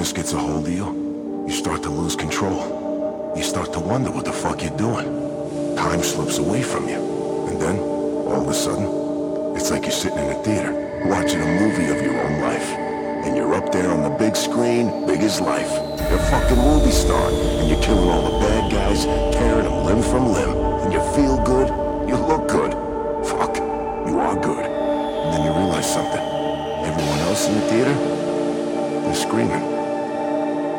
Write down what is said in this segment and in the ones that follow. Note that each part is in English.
darkness gets a hold of you, you start to lose control. You start to wonder what the fuck you're doing. Time slips away from you. And then, all of a sudden, it's like you're sitting in a theater, watching a movie of your own life. And you're up there on the big screen, big as life. You're a fucking movie star, and you're killing all the bad guys, tearing them limb from limb. And you feel good, you look good. Fuck, you are good. And then you realize something. Everyone else in the theater, they're screaming.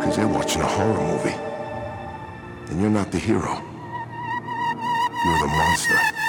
Because they're watching a horror movie. And you're not the hero. You're the monster.